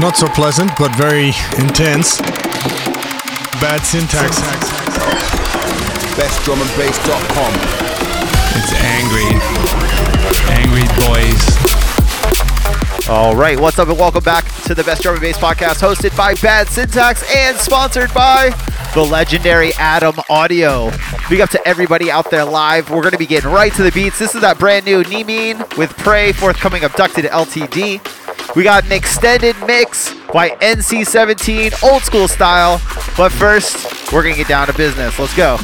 Not so pleasant, but very intense. Bad syntax. BestDrumAndBass.com. It's angry. Angry boys. All right, what's up, and welcome back to the Best Drum and Bass podcast, hosted by Bad Syntax and sponsored by the legendary Adam Audio. Big up to everybody out there live. We're going to be getting right to the beats. This is that brand new Nemean with Prey, forthcoming Abducted LTD. We got an extended mix by NC17, old school style. But first, we're going to get down to business. Let's go.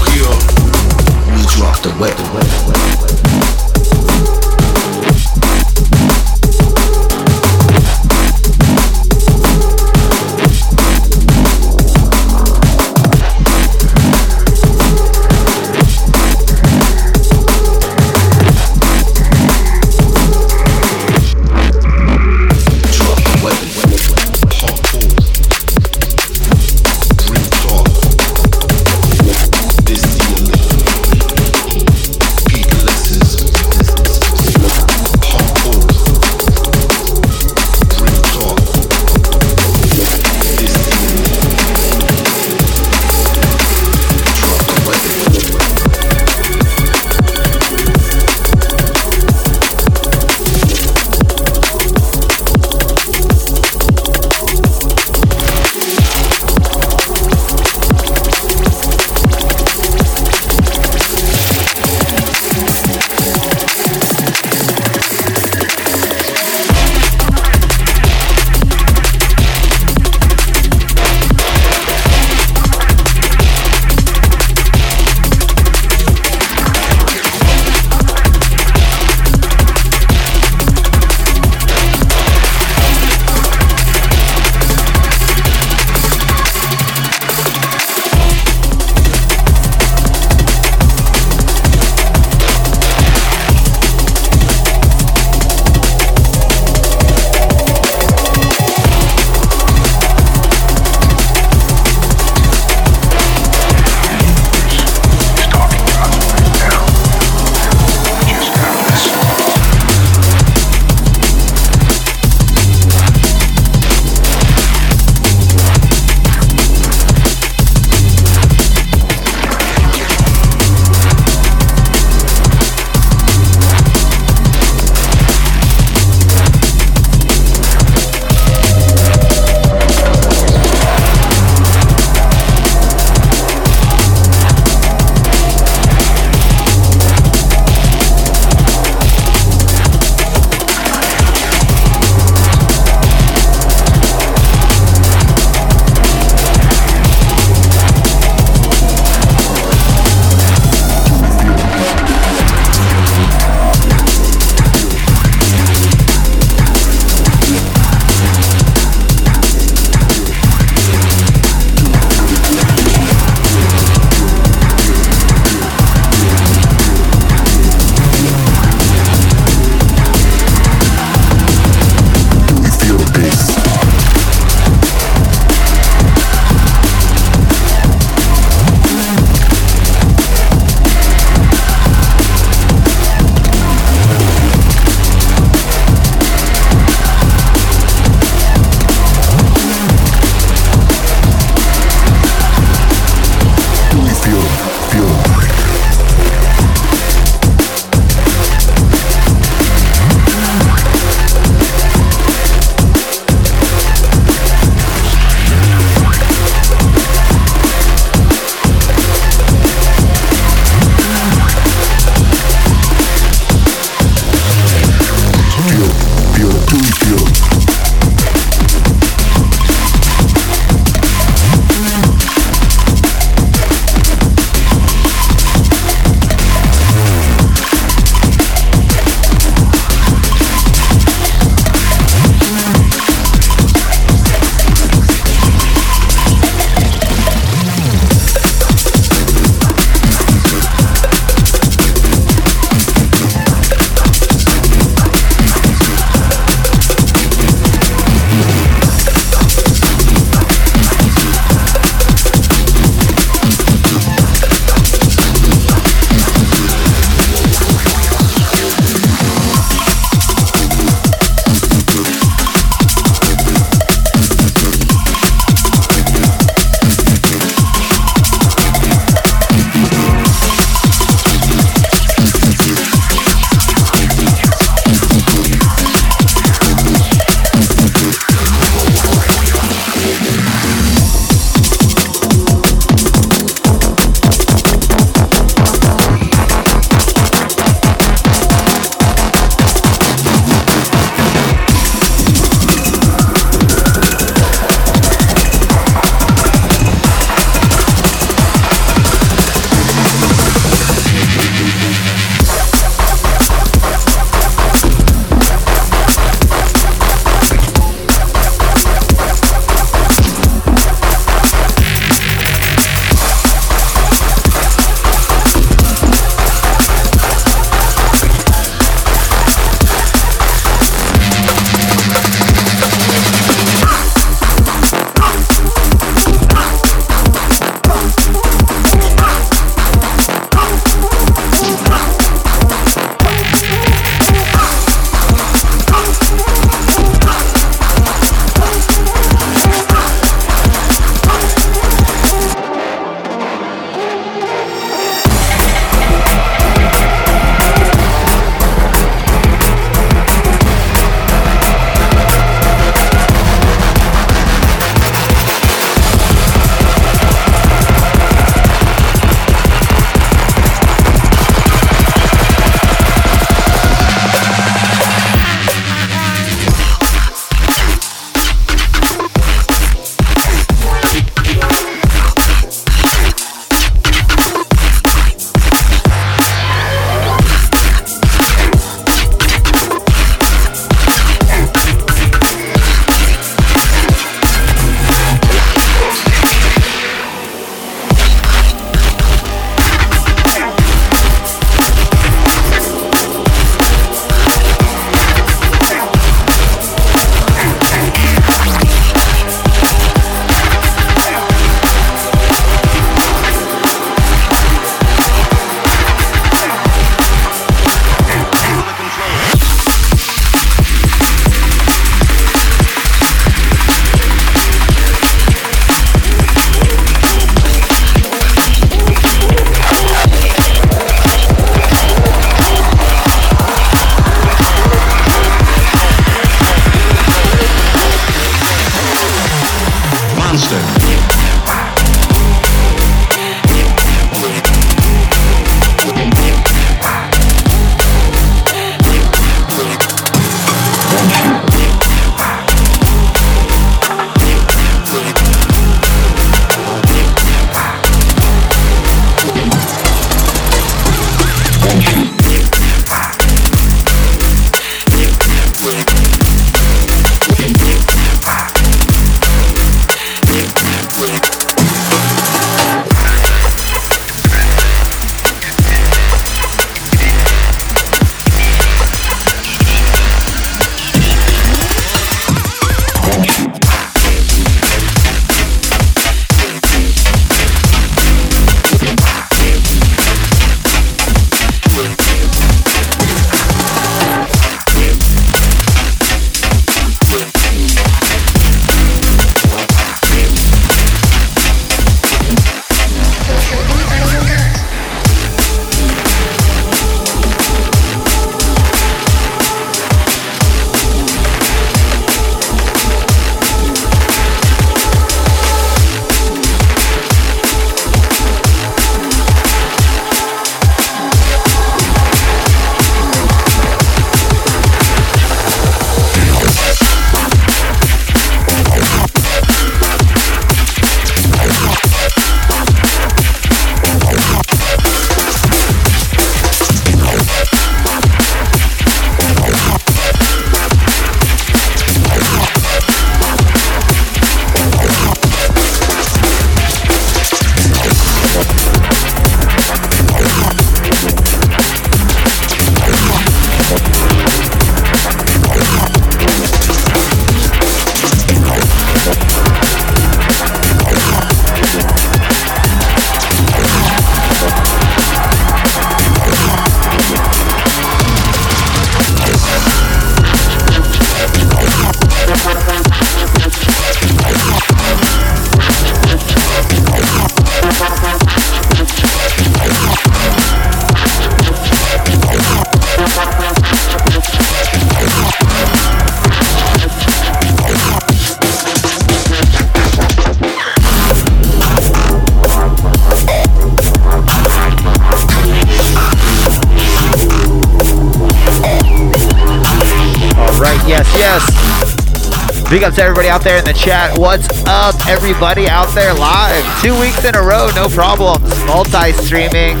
Big to everybody out there in the chat. What's up, everybody out there live? Two weeks in a row, no problems. Multi streaming.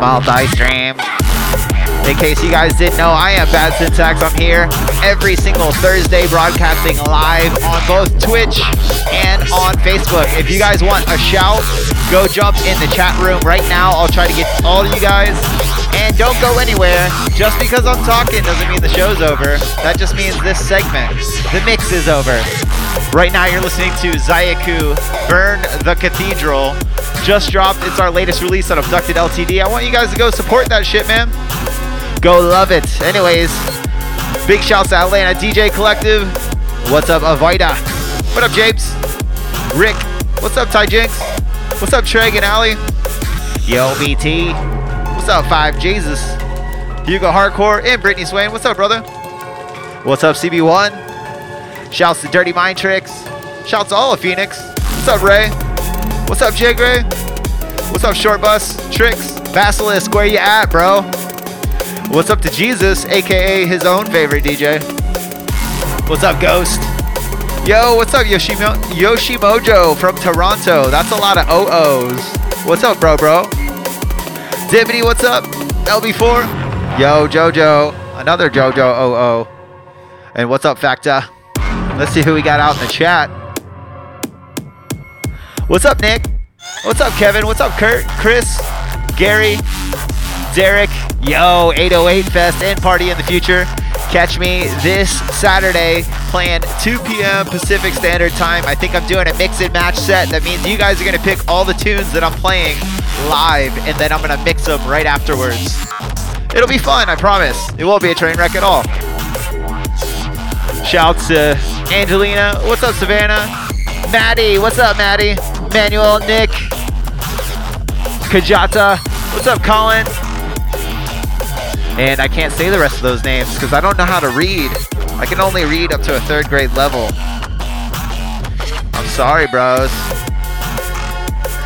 Multi stream. In case you guys didn't know, I am Bad Syntax. I'm here every single Thursday broadcasting live on both Twitch and on Facebook. If you guys want a shout, go jump in the chat room right now. I'll try to get all of you guys. And don't go anywhere. Just because I'm talking doesn't mean the show's over. That just means this segment, the mix is over. Right now, you're listening to Zayaku Burn the Cathedral. Just dropped. It's our latest release on Abducted LTD. I want you guys to go support that shit, man. Go love it. Anyways, big shouts to Atlanta DJ Collective. What's up, Avida? What up, Japes? Rick. What's up, Ty Jinx? What's up, Treg and Ali? Yo, BT. What's up, Five Jesus? Hugo Hardcore and Brittany Swain. What's up, brother? What's up, CB1? Shouts to Dirty Mind Tricks. Shouts to all of Phoenix. What's up, Ray? What's up, Jig Ray? What's up, Short Bus? Tricks? Basilisk, where you at, bro? What's up to Jesus, aka his own favorite DJ? What's up, Ghost? Yo, what's up, Yoshimo- Yoshimojo from Toronto? That's a lot of OOs. What's up, bro, bro? Dibbity, what's up? LB4? Yo, Jojo. Another Jojo OO. And what's up, Facta? Let's see who we got out in the chat. What's up, Nick? What's up, Kevin? What's up, Kurt? Chris? Gary? Derek? Yo, 808 Fest and Party in the Future. Catch me this Saturday playing 2 p.m. Pacific Standard Time. I think I'm doing a mix and match set. That means you guys are going to pick all the tunes that I'm playing live, and then I'm going to mix them right afterwards. It'll be fun, I promise. It won't be a train wreck at all. Shouts to Angelina. What's up, Savannah? Maddie. What's up, Maddie? Manuel, Nick, Kajata. What's up, Colin? And I can't say the rest of those names because I don't know how to read. I can only read up to a third grade level. I'm Sorry, bros.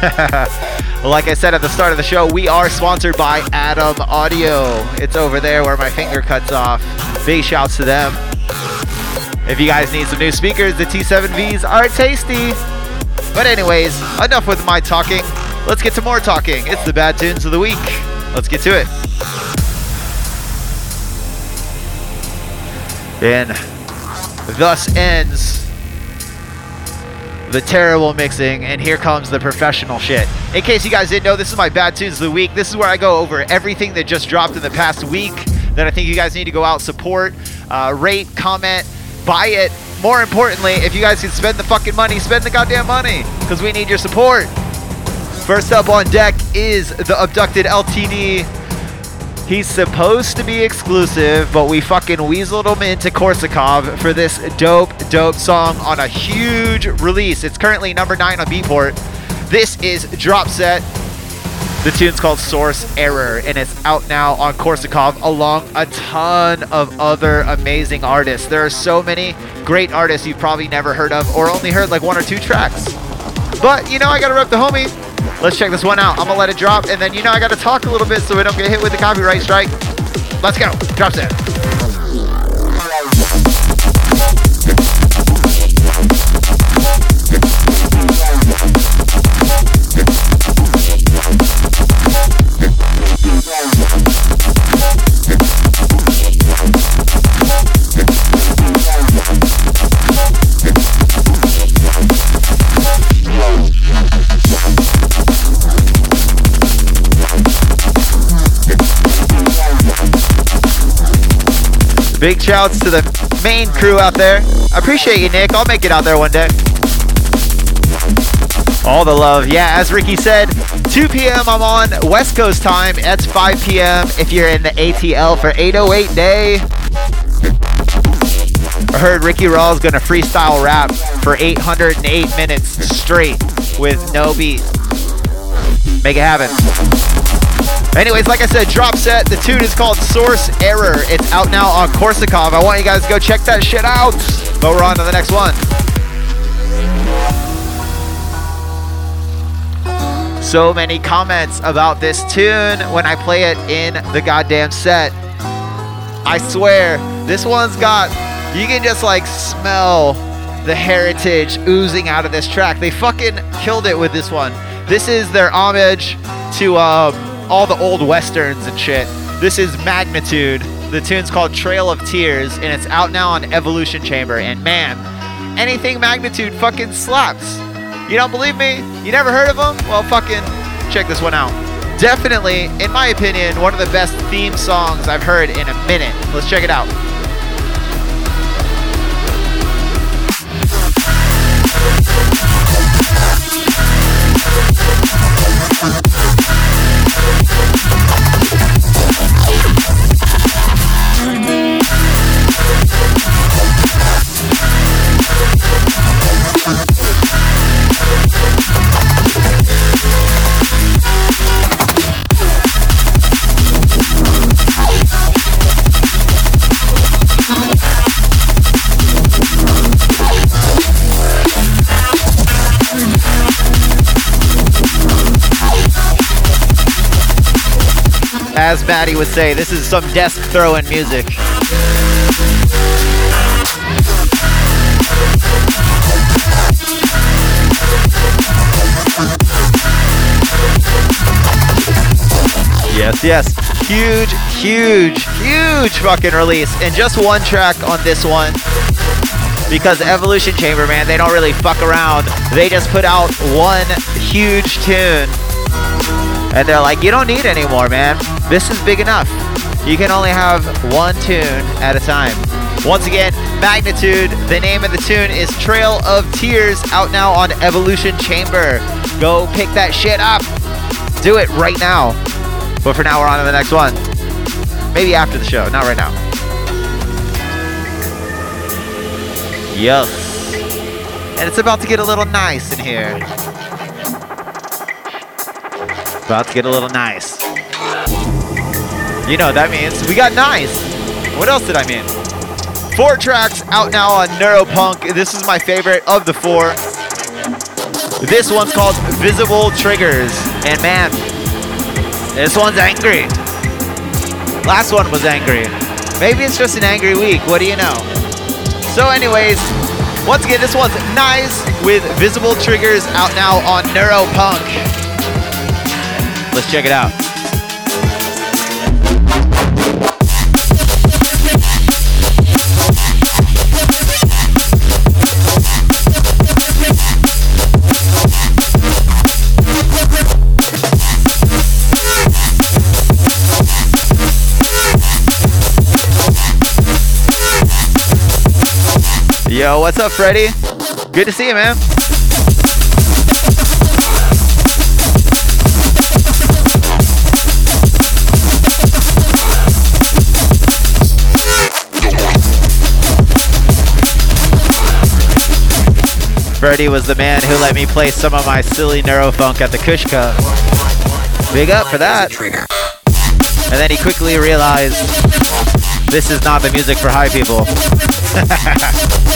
like I said at the start of the show, we are sponsored by Adam Audio. It's over there where my finger cuts off. Big shouts to them. If you guys need some new speakers, the T7Vs are tasty. But anyways, enough with my talking. Let's get to more talking. It's the bad tunes of the week. Let's get to it. And thus ends the terrible mixing, and here comes the professional shit. In case you guys didn't know, this is my bad tunes of the week. This is where I go over everything that just dropped in the past week that I think you guys need to go out, support, uh, rate, comment, buy it. More importantly, if you guys can spend the fucking money, spend the goddamn money, because we need your support. First up on deck is the abducted LTD. He's supposed to be exclusive, but we fucking weaseled him into Korsakov for this dope, dope song on a huge release. It's currently number nine on Beatport. This is Drop Set. The tune's called Source Error, and it's out now on Korsakov along a ton of other amazing artists. There are so many great artists you've probably never heard of or only heard like one or two tracks. But you know, I gotta rep the homie. Let's check this one out. I'm gonna let it drop, and then you know I gotta talk a little bit so we don't get hit with the copyright strike. Let's go. Drop set. Big shouts to the main crew out there. I appreciate you, Nick. I'll make it out there one day. All the love. Yeah, as Ricky said, 2 p.m. I'm on West Coast time. That's 5 p.m. if you're in the ATL for 808 day. I heard Ricky Rawls gonna freestyle rap for 808 minutes straight with no beat. Make it happen. Anyways, like I said, drop set. The tune is called Source Error. It's out now on Korsakov. I want you guys to go check that shit out. But we're on to the next one. So many comments about this tune when I play it in the goddamn set. I swear, this one's got, you can just like smell the heritage oozing out of this track. They fucking killed it with this one. This is their homage to um, all the old westerns and shit. This is Magnitude. The tune's called Trail of Tears, and it's out now on Evolution Chamber. And man, anything Magnitude fucking slaps. You don't believe me? You never heard of them? Well, fucking check this one out. Definitely, in my opinion, one of the best theme songs I've heard in a minute. Let's check it out. As Maddie would say, this is some desk throwing music. Yes, yes. Huge, huge, huge fucking release. And just one track on this one. Because Evolution Chamber, man, they don't really fuck around. They just put out one huge tune. And they're like, you don't need any more, man. This is big enough. You can only have one tune at a time. Once again, Magnitude. The name of the tune is Trail of Tears, out now on Evolution Chamber. Go pick that shit up. Do it right now. But for now, we're on to the next one. Maybe after the show, not right now. Yes. And it's about to get a little nice in here. About to get a little nice. You know that means. We got nice. What else did I mean? Four tracks out now on Neuropunk. This is my favorite of the four. This one's called Visible Triggers. And man, this one's angry. Last one was angry. Maybe it's just an angry week. What do you know? So, anyways, once again, this one's nice with Visible Triggers out now on Neuropunk. Let's check it out. Yo, what's up, Freddie? Good to see you, man. Freddie was the man who let me play some of my silly neurofunk at the Kushka. Big up for that. And then he quickly realized this is not the music for high people.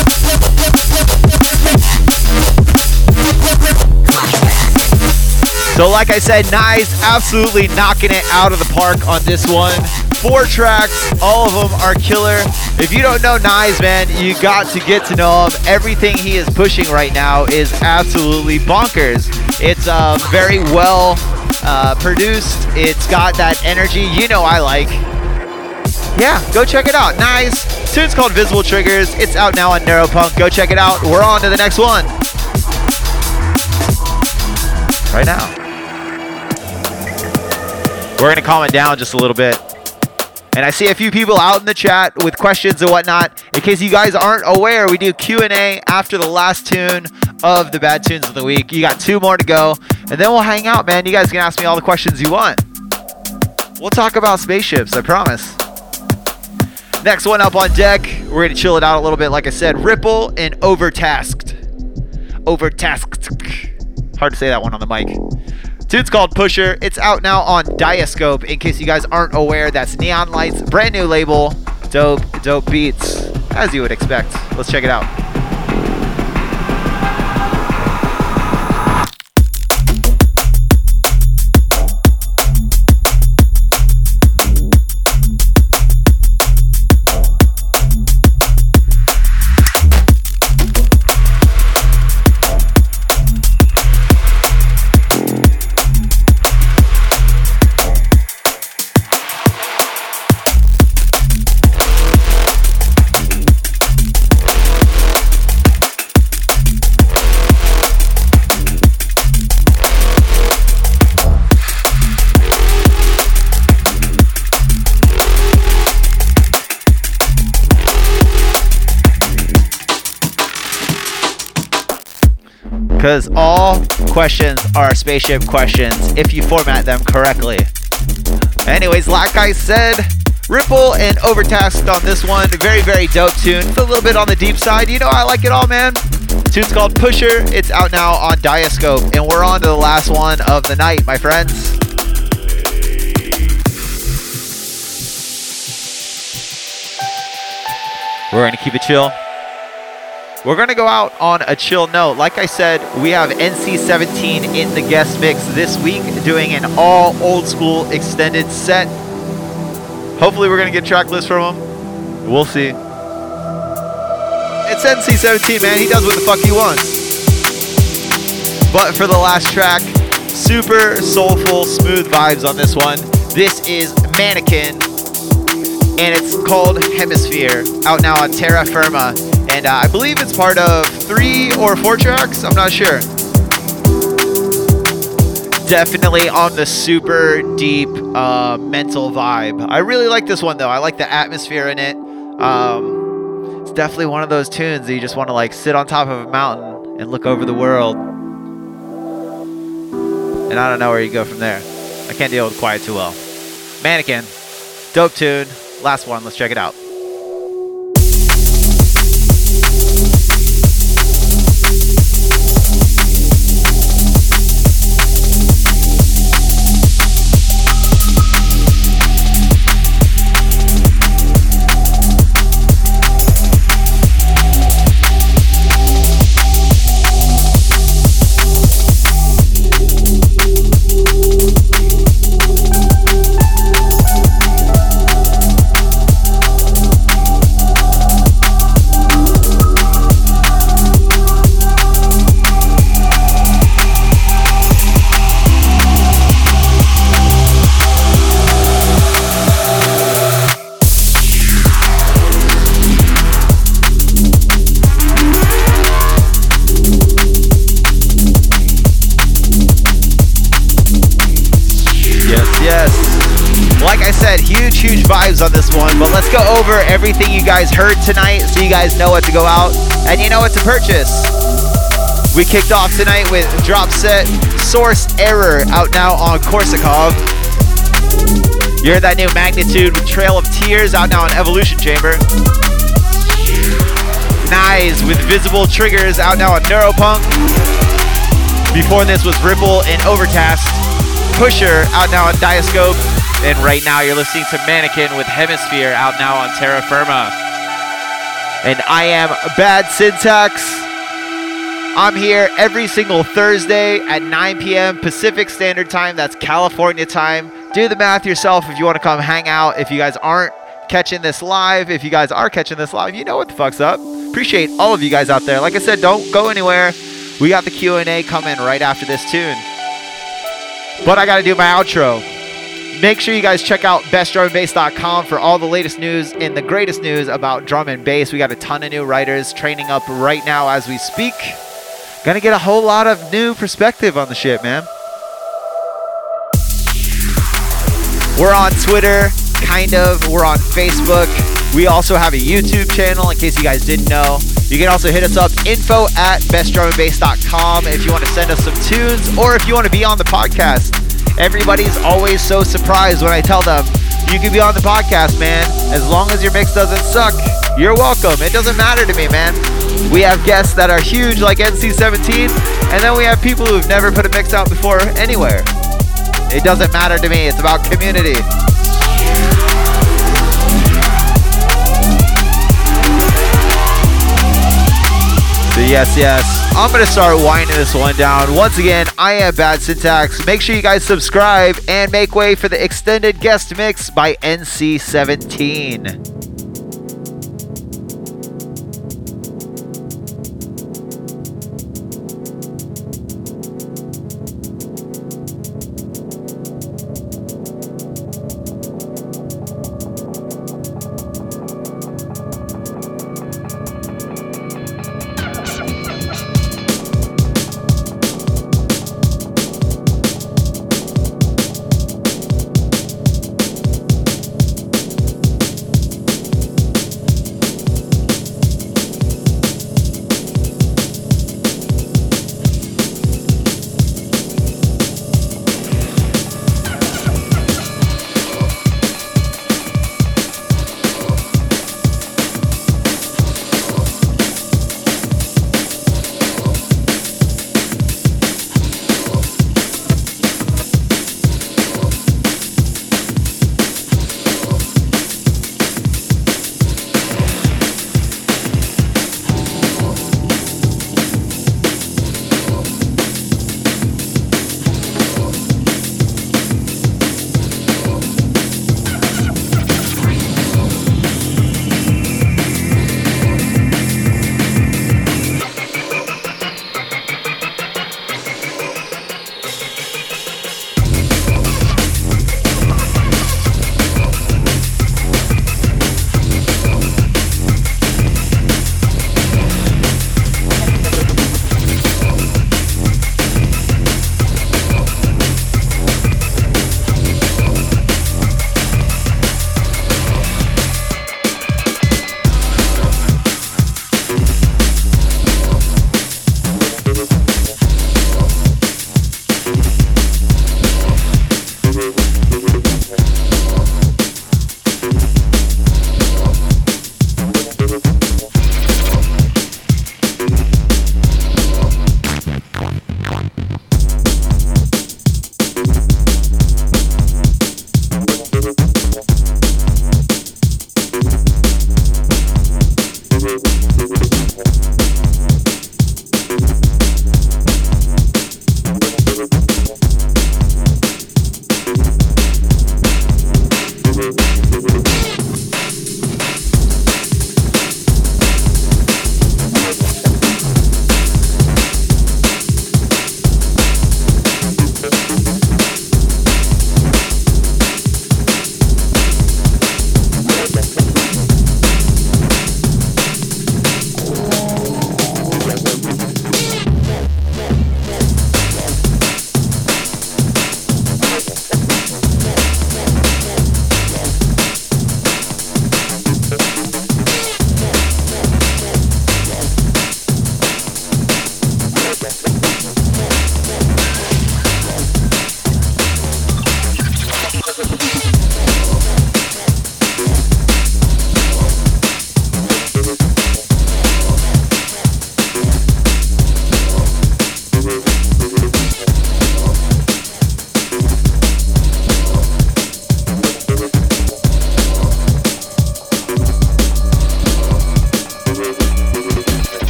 So, like I said, Nice absolutely knocking it out of the park on this one. Four tracks, all of them are killer. If you don't know Nice, man, you got to get to know him. Everything he is pushing right now is absolutely bonkers. It's uh, very well uh, produced. It's got that energy you know I like. Yeah, go check it out. Nice. Tune's called Visible Triggers. It's out now on Neuropunk. Go check it out. We're on to the next one. Right now. We're gonna calm it down just a little bit. And I see a few people out in the chat with questions and whatnot. In case you guys aren't aware, we do Q&A after the last tune of the bad tunes of the week. You got two more to go, and then we'll hang out, man. You guys can ask me all the questions you want. We'll talk about spaceships, I promise. Next one up on deck, we're gonna chill it out a little bit. Like I said, Ripple and Overtasked. Overtasked. Hard to say that one on the mic. Tune's called Pusher. It's out now on Diascope. In case you guys aren't aware, that's Neon Lights, brand new label. Dope, dope beats, as you would expect. Let's check it out. Are spaceship questions if you format them correctly. Anyways, like I said, Ripple and Overtasked on this one. Very, very dope tune. It's a little bit on the deep side. You know, I like it all, man. Tune's called Pusher. It's out now on Diascope. And we're on to the last one of the night, my friends. We're going to keep it chill. We're going to go out on a chill note. Like I said, we have NC17 in the guest mix this week doing an all old school extended set. Hopefully, we're going to get track list from him. We'll see. It's NC17, man. He does what the fuck he wants. But for the last track, super soulful, smooth vibes on this one. This is Mannequin, and it's called Hemisphere, out now on Terra Firma. And uh, I believe it's part of three or four tracks. I'm not sure. Definitely on the super deep uh, mental vibe. I really like this one though. I like the atmosphere in it. Um, it's definitely one of those tunes that you just want to like sit on top of a mountain and look over the world. And I don't know where you go from there. I can't deal with quiet too well. Mannequin, dope tune. Last one. Let's check it out. Vibes on this one. But let's go over everything you guys heard tonight so you guys know what to go out and you know what to purchase. We kicked off tonight with drop set Source Error out now on Korsakov. You heard that new magnitude with Trail of Tears out now on Evolution Chamber. Nice with Visible Triggers out now on Neuropunk. Before this was Ripple and Overtasked. Pusher out now on Diascope. And right now you're listening to Mannequin with Hemisphere out now on Terra Firma. And I am Bad Syntax. I'm here every single Thursday at 9 p.m. Pacific Standard Time. That's California time. Do the math yourself if you want to come hang out. If you guys aren't catching this live, if you guys are catching this live, you know what the fuck's up. Appreciate all of you guys out there. Like I said, don't go anywhere. We got the Q&A coming right after this tune. But I got to do my outro. Make sure you guys check out bestdrumandbass.com for all the latest news and the greatest news about drum and bass. We got a ton of new writers training up right now as we speak. Gonna get a whole lot of new perspective on the shit, man. We're on Twitter, kind of. We're on Facebook. We also have a YouTube channel in case you guys didn't know. You can also hit us up info at bestdrumandbass.com if you want to send us some tunes or if you want to be on the podcast. Everybody's always so surprised when I tell them, you can be on the podcast, man. As long as your mix doesn't suck, you're welcome. It doesn't matter to me, man. We have guests that are huge like NC17, and then we have people who've never put a mix out before anywhere. It doesn't matter to me. It's about community. Yes, yes. I'm gonna start winding this one down. Once again, I am Bad Syntax. Make sure you guys subscribe and make way for the extended guest mix by NC17.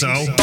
Didn't so.